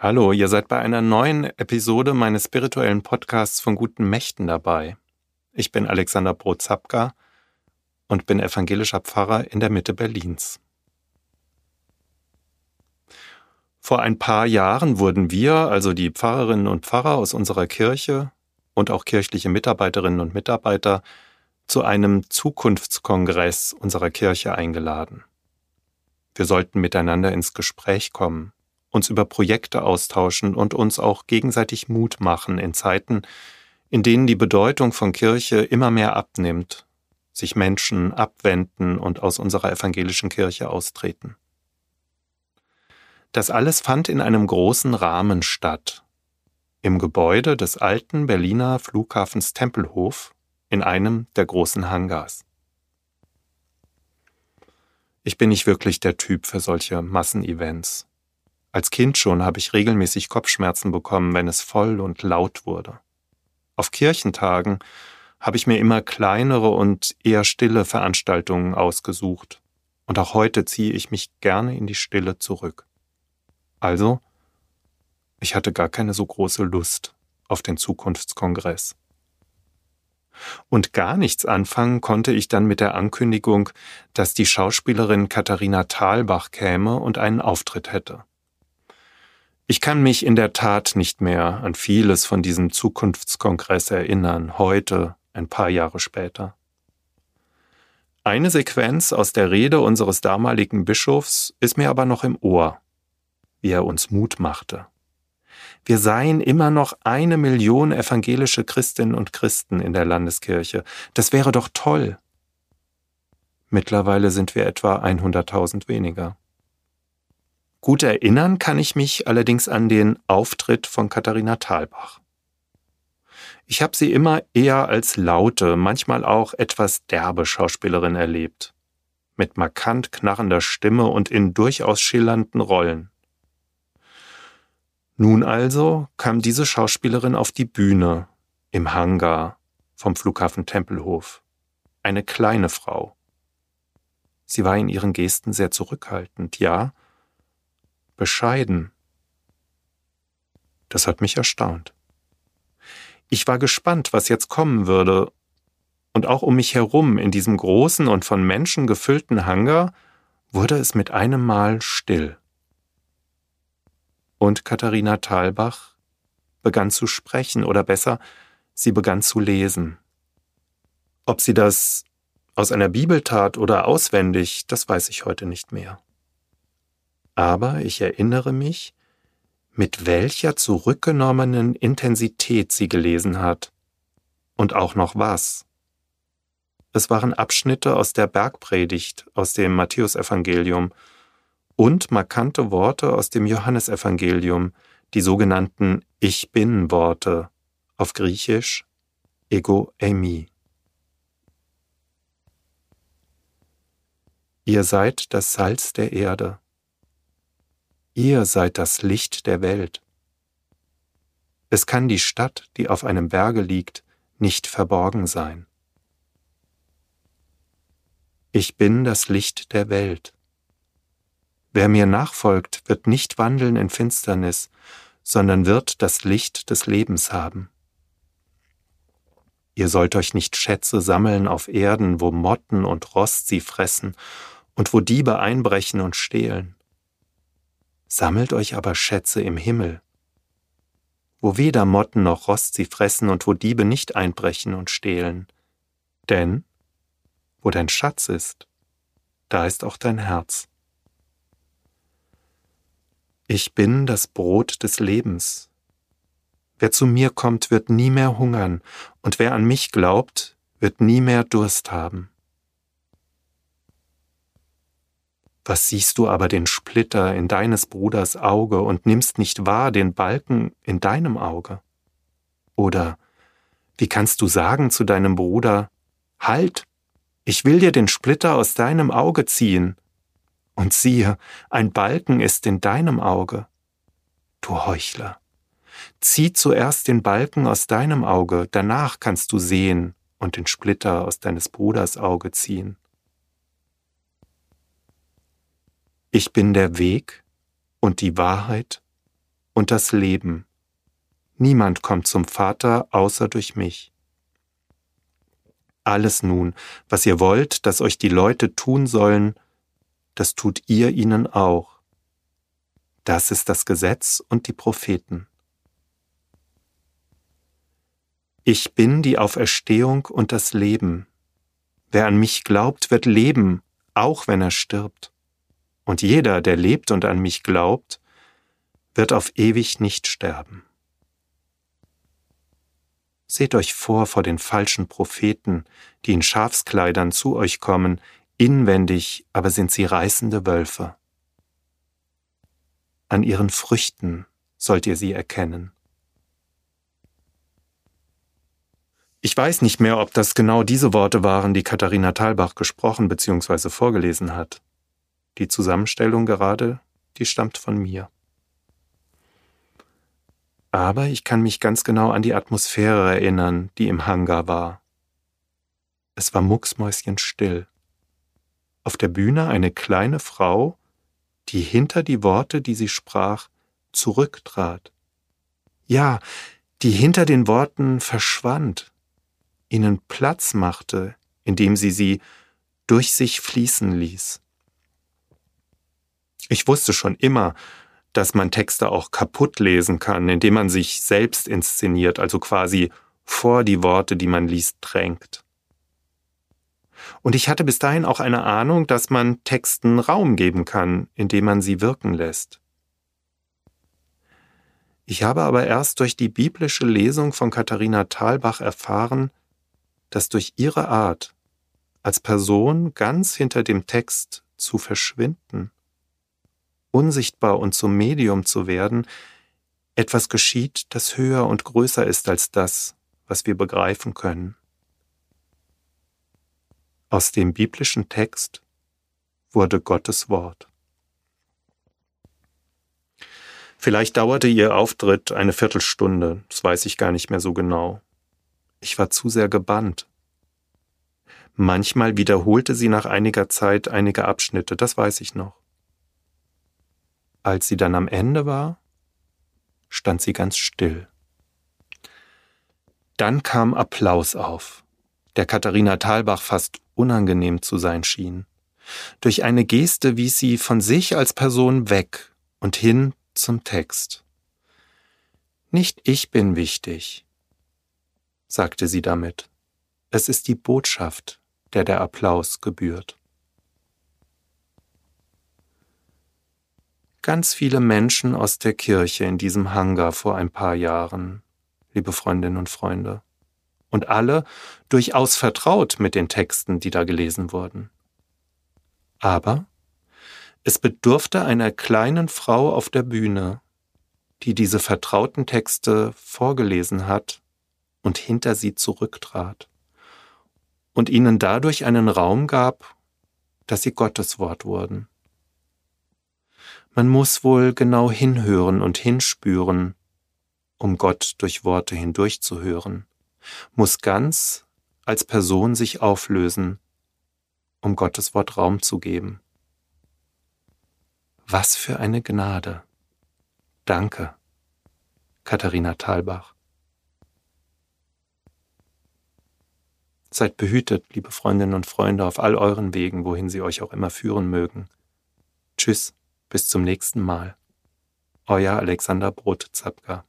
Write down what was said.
Hallo, ihr seid bei einer neuen Episode meines spirituellen Podcasts von guten Mächten dabei. Ich bin Alexander Brozapka und bin evangelischer Pfarrer in der Mitte Berlins. Vor ein paar Jahren wurden wir, also die Pfarrerinnen und Pfarrer aus unserer Kirche und auch kirchliche Mitarbeiterinnen und Mitarbeiter, zu einem Zukunftskongress unserer Kirche eingeladen. Wir sollten miteinander ins Gespräch kommen, uns über Projekte austauschen und uns auch gegenseitig Mut machen in Zeiten, in denen die Bedeutung von Kirche immer mehr abnimmt, sich Menschen abwenden und aus unserer evangelischen Kirche austreten. Das alles fand in einem großen Rahmen statt, im Gebäude des alten Berliner Flughafens Tempelhof in einem der großen Hangars. Ich bin nicht wirklich der Typ für solche Massenevents. Als Kind schon habe ich regelmäßig Kopfschmerzen bekommen, wenn es voll und laut wurde. Auf Kirchentagen habe ich mir immer kleinere und eher stille Veranstaltungen ausgesucht, und auch heute ziehe ich mich gerne in die Stille zurück. Also, ich hatte gar keine so große Lust auf den Zukunftskongress. Und gar nichts anfangen konnte ich dann mit der Ankündigung, dass die Schauspielerin Katharina Thalbach käme und einen Auftritt hätte. Ich kann mich in der Tat nicht mehr an vieles von diesem Zukunftskongress erinnern, heute, ein paar Jahre später. Eine Sequenz aus der Rede unseres damaligen Bischofs ist mir aber noch im Ohr, wie er uns Mut machte. Wir seien immer noch eine Million evangelische Christinnen und Christen in der Landeskirche. Das wäre doch toll. Mittlerweile sind wir etwa 100.000 weniger. Gut erinnern kann ich mich allerdings an den Auftritt von Katharina Thalbach. Ich habe sie immer eher als laute, manchmal auch etwas derbe Schauspielerin erlebt, mit markant knarrender Stimme und in durchaus schillernden Rollen. Nun also kam diese Schauspielerin auf die Bühne im Hangar vom Flughafen Tempelhof, eine kleine Frau. Sie war in ihren Gesten sehr zurückhaltend, ja, bescheiden. Das hat mich erstaunt. Ich war gespannt, was jetzt kommen würde, und auch um mich herum in diesem großen und von Menschen gefüllten Hangar wurde es mit einem Mal still. Und Katharina Thalbach begann zu sprechen, oder besser, sie begann zu lesen. Ob sie das aus einer Bibel tat oder auswendig, das weiß ich heute nicht mehr aber ich erinnere mich, mit welcher zurückgenommenen Intensität sie gelesen hat. Und auch noch was. Es waren Abschnitte aus der Bergpredigt, aus dem Matthäusevangelium und markante Worte aus dem Johannesevangelium, die sogenannten Ich bin Worte, auf Griechisch Ego eimi. Ihr seid das Salz der Erde. Ihr seid das Licht der Welt. Es kann die Stadt, die auf einem Berge liegt, nicht verborgen sein. Ich bin das Licht der Welt. Wer mir nachfolgt, wird nicht wandeln in Finsternis, sondern wird das Licht des Lebens haben. Ihr sollt euch nicht Schätze sammeln auf Erden, wo Motten und Rost sie fressen und wo Diebe einbrechen und stehlen sammelt euch aber Schätze im Himmel, wo weder Motten noch Rost sie fressen und wo Diebe nicht einbrechen und stehlen. Denn wo dein Schatz ist, da ist auch dein Herz. Ich bin das Brot des Lebens. Wer zu mir kommt, wird nie mehr hungern, und wer an mich glaubt, wird nie mehr Durst haben. Was siehst du aber den Splitter in deines Bruders Auge und nimmst nicht wahr den Balken in deinem Auge? Oder wie kannst du sagen zu deinem Bruder, Halt, ich will dir den Splitter aus deinem Auge ziehen, und siehe, ein Balken ist in deinem Auge. Du Heuchler, zieh zuerst den Balken aus deinem Auge, danach kannst du sehen und den Splitter aus deines Bruders Auge ziehen. Ich bin der Weg und die Wahrheit und das Leben. Niemand kommt zum Vater außer durch mich. Alles nun, was ihr wollt, dass euch die Leute tun sollen, das tut ihr ihnen auch. Das ist das Gesetz und die Propheten. Ich bin die Auferstehung und das Leben. Wer an mich glaubt, wird leben, auch wenn er stirbt. Und jeder, der lebt und an mich glaubt, wird auf ewig nicht sterben. Seht euch vor vor den falschen Propheten, die in Schafskleidern zu euch kommen, inwendig aber sind sie reißende Wölfe. An ihren Früchten sollt ihr sie erkennen. Ich weiß nicht mehr, ob das genau diese Worte waren, die Katharina Thalbach gesprochen bzw. vorgelesen hat. Die Zusammenstellung gerade, die stammt von mir. Aber ich kann mich ganz genau an die Atmosphäre erinnern, die im Hangar war. Es war mucksmäuschenstill. Auf der Bühne eine kleine Frau, die hinter die Worte, die sie sprach, zurücktrat. Ja, die hinter den Worten verschwand, ihnen Platz machte, indem sie sie durch sich fließen ließ. Ich wusste schon immer, dass man Texte auch kaputt lesen kann, indem man sich selbst inszeniert, also quasi vor die Worte, die man liest, drängt. Und ich hatte bis dahin auch eine Ahnung, dass man Texten Raum geben kann, indem man sie wirken lässt. Ich habe aber erst durch die biblische Lesung von Katharina Thalbach erfahren, dass durch ihre Art, als Person ganz hinter dem Text zu verschwinden, unsichtbar und zum Medium zu werden, etwas geschieht, das höher und größer ist als das, was wir begreifen können. Aus dem biblischen Text wurde Gottes Wort. Vielleicht dauerte ihr Auftritt eine Viertelstunde, das weiß ich gar nicht mehr so genau. Ich war zu sehr gebannt. Manchmal wiederholte sie nach einiger Zeit einige Abschnitte, das weiß ich noch. Als sie dann am Ende war, stand sie ganz still. Dann kam Applaus auf, der Katharina Thalbach fast unangenehm zu sein schien. Durch eine Geste wies sie von sich als Person weg und hin zum Text. Nicht ich bin wichtig, sagte sie damit. Es ist die Botschaft, der der Applaus gebührt. Ganz viele Menschen aus der Kirche in diesem Hangar vor ein paar Jahren, liebe Freundinnen und Freunde, und alle durchaus vertraut mit den Texten, die da gelesen wurden. Aber es bedurfte einer kleinen Frau auf der Bühne, die diese vertrauten Texte vorgelesen hat und hinter sie zurücktrat und ihnen dadurch einen Raum gab, dass sie Gottes Wort wurden. Man muss wohl genau hinhören und hinspüren, um Gott durch Worte hindurchzuhören, muss ganz als Person sich auflösen, um Gottes Wort Raum zu geben. Was für eine Gnade. Danke, Katharina Thalbach. Seid behütet, liebe Freundinnen und Freunde, auf all euren Wegen, wohin sie euch auch immer führen mögen. Tschüss, bis zum nächsten Mal. Euer Alexander Brot-Zapka.